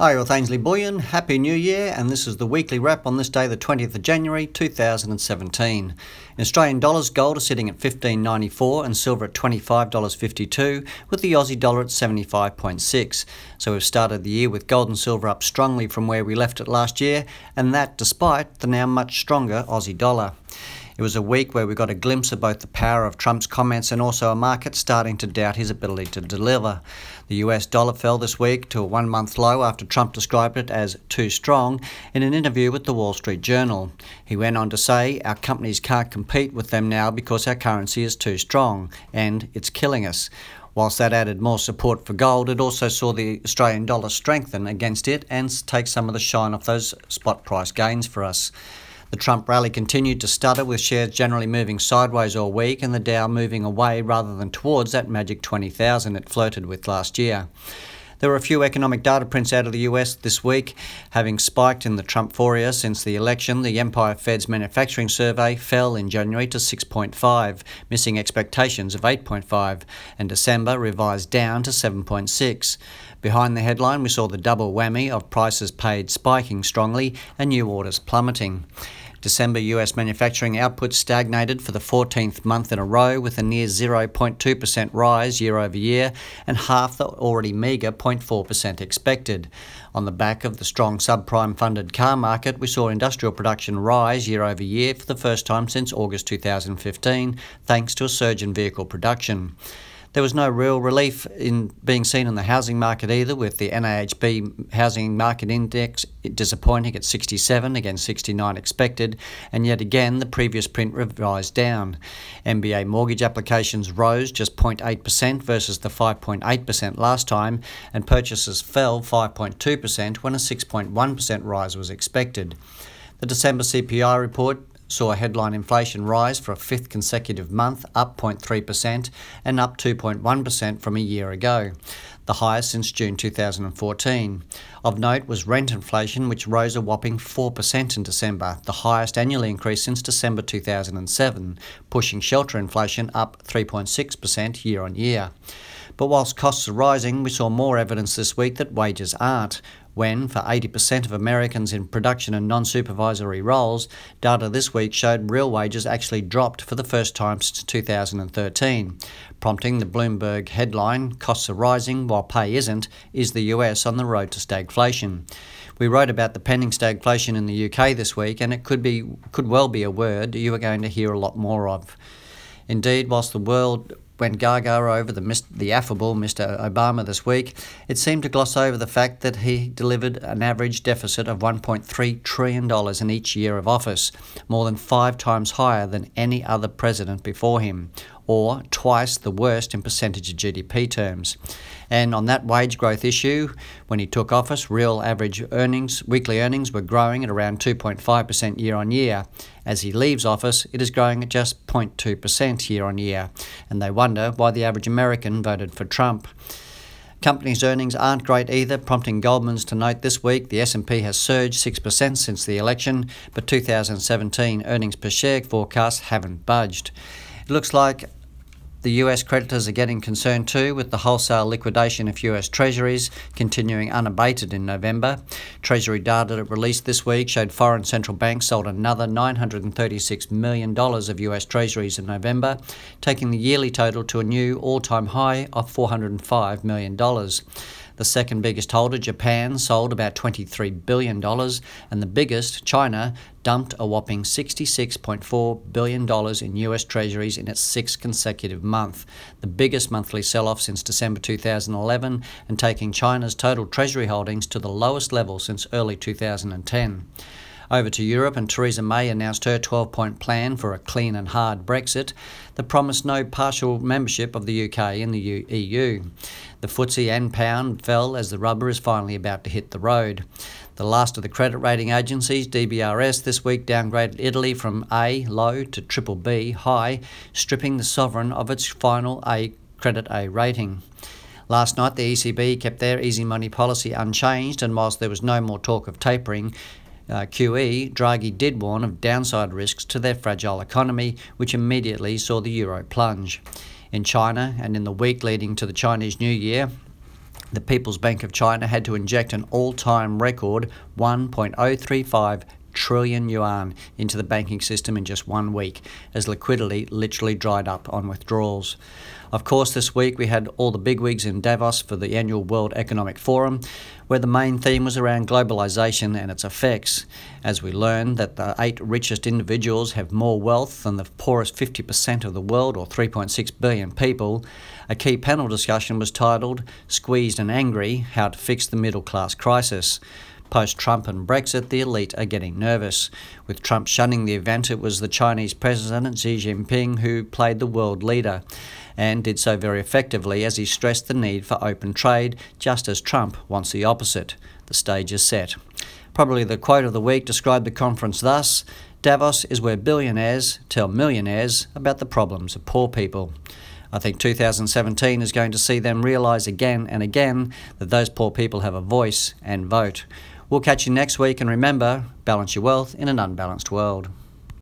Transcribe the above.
Hi, with Ainslie Bullion. Happy New Year, and this is the weekly wrap on this day, the 20th of January 2017. In Australian dollars, gold is sitting at 15.94 and silver at $25.52, with the Aussie dollar at 75.6. So we've started the year with gold and silver up strongly from where we left it last year, and that despite the now much stronger Aussie dollar. It was a week where we got a glimpse of both the power of Trump's comments and also a market starting to doubt his ability to deliver. The US dollar fell this week to a one month low after Trump described it as too strong in an interview with the Wall Street Journal. He went on to say, Our companies can't compete with them now because our currency is too strong and it's killing us. Whilst that added more support for gold, it also saw the Australian dollar strengthen against it and take some of the shine off those spot price gains for us. The Trump rally continued to stutter, with shares generally moving sideways all week and the Dow moving away rather than towards that magic 20,000 it floated with last year. There were a few economic data prints out of the US this week, having spiked in the Trumphoria since the election. The Empire Fed's manufacturing survey fell in January to 6.5, missing expectations of 8.5, and December revised down to 7.6. Behind the headline, we saw the double whammy of prices paid spiking strongly and new orders plummeting. December US manufacturing output stagnated for the 14th month in a row with a near 0.2% rise year over year and half the already meagre 0.4% expected. On the back of the strong subprime funded car market, we saw industrial production rise year over year for the first time since August 2015, thanks to a surge in vehicle production. There was no real relief in being seen in the housing market either, with the NAHB housing market index disappointing at 67 against 69 expected, and yet again the previous print revised down. MBA mortgage applications rose just 0.8% versus the 5.8% last time, and purchases fell 5.2% when a 6.1% rise was expected. The December CPI report saw headline inflation rise for a fifth consecutive month, up 0.3% and up 2.1% from a year ago, the highest since June 2014. Of note was rent inflation, which rose a whopping 4% in December, the highest annual increase since December 2007, pushing shelter inflation up 3.6% year on year. But whilst costs are rising, we saw more evidence this week that wages aren't, when, for 80% of Americans in production and non supervisory roles, data this week showed real wages actually dropped for the first time since 2013, prompting the Bloomberg headline Costs are rising while pay isn't, is the US on the road to stagflation. We wrote about the pending stagflation in the UK this week, and it could, be, could well be a word you are going to hear a lot more of. Indeed, whilst the world went gaga over the, the affable Mr. Obama this week, it seemed to gloss over the fact that he delivered an average deficit of $1.3 trillion in each year of office, more than five times higher than any other president before him, or twice the worst in percentage of GDP terms. And on that wage growth issue, when he took office, real average earnings, weekly earnings were growing at around 2.5% year on year. As he leaves office, it is growing at just 0.2% year on year. And they wonder why the average American voted for Trump. Companies' earnings aren't great either, prompting Goldman's to note this week the S&P has surged 6% since the election, but 2017 earnings per share forecasts haven't budged. It looks like the US creditors are getting concerned too, with the wholesale liquidation of US Treasuries continuing unabated in November. Treasury data released this week showed foreign central banks sold another $936 million of US Treasuries in November, taking the yearly total to a new all time high of $405 million. The second biggest holder, Japan, sold about $23 billion, and the biggest, China, dumped a whopping $66.4 billion in US Treasuries in its sixth consecutive month, the biggest monthly sell off since December 2011, and taking China's total Treasury holdings to the lowest level since early 2010 over to Europe, and Theresa May announced her 12 point plan for a clean and hard Brexit that promised no partial membership of the UK in the EU. The FTSE and pound fell as the rubber is finally about to hit the road. The last of the credit rating agencies, DBRS, this week downgraded Italy from A low to triple B high, stripping the sovereign of its final A credit A rating. Last night, the ECB kept their easy money policy unchanged, and whilst there was no more talk of tapering, uh, QE, Draghi did warn of downside risks to their fragile economy, which immediately saw the euro plunge. In China and in the week leading to the Chinese New Year, the People's Bank of China had to inject an all time record 1.035 trillion yuan into the banking system in just one week, as liquidity literally dried up on withdrawals. Of course, this week we had all the bigwigs in Davos for the annual World Economic Forum, where the main theme was around globalization and its effects, as we learned that the eight richest individuals have more wealth than the poorest 50% of the world, or 3.6 billion people. A key panel discussion was titled Squeezed and Angry How to Fix the Middle Class Crisis. Post Trump and Brexit, the elite are getting nervous. With Trump shunning the event, it was the Chinese President Xi Jinping who played the world leader and did so very effectively as he stressed the need for open trade, just as Trump wants the opposite. The stage is set. Probably the quote of the week described the conference thus Davos is where billionaires tell millionaires about the problems of poor people. I think 2017 is going to see them realise again and again that those poor people have a voice and vote. We'll catch you next week and remember balance your wealth in an unbalanced world.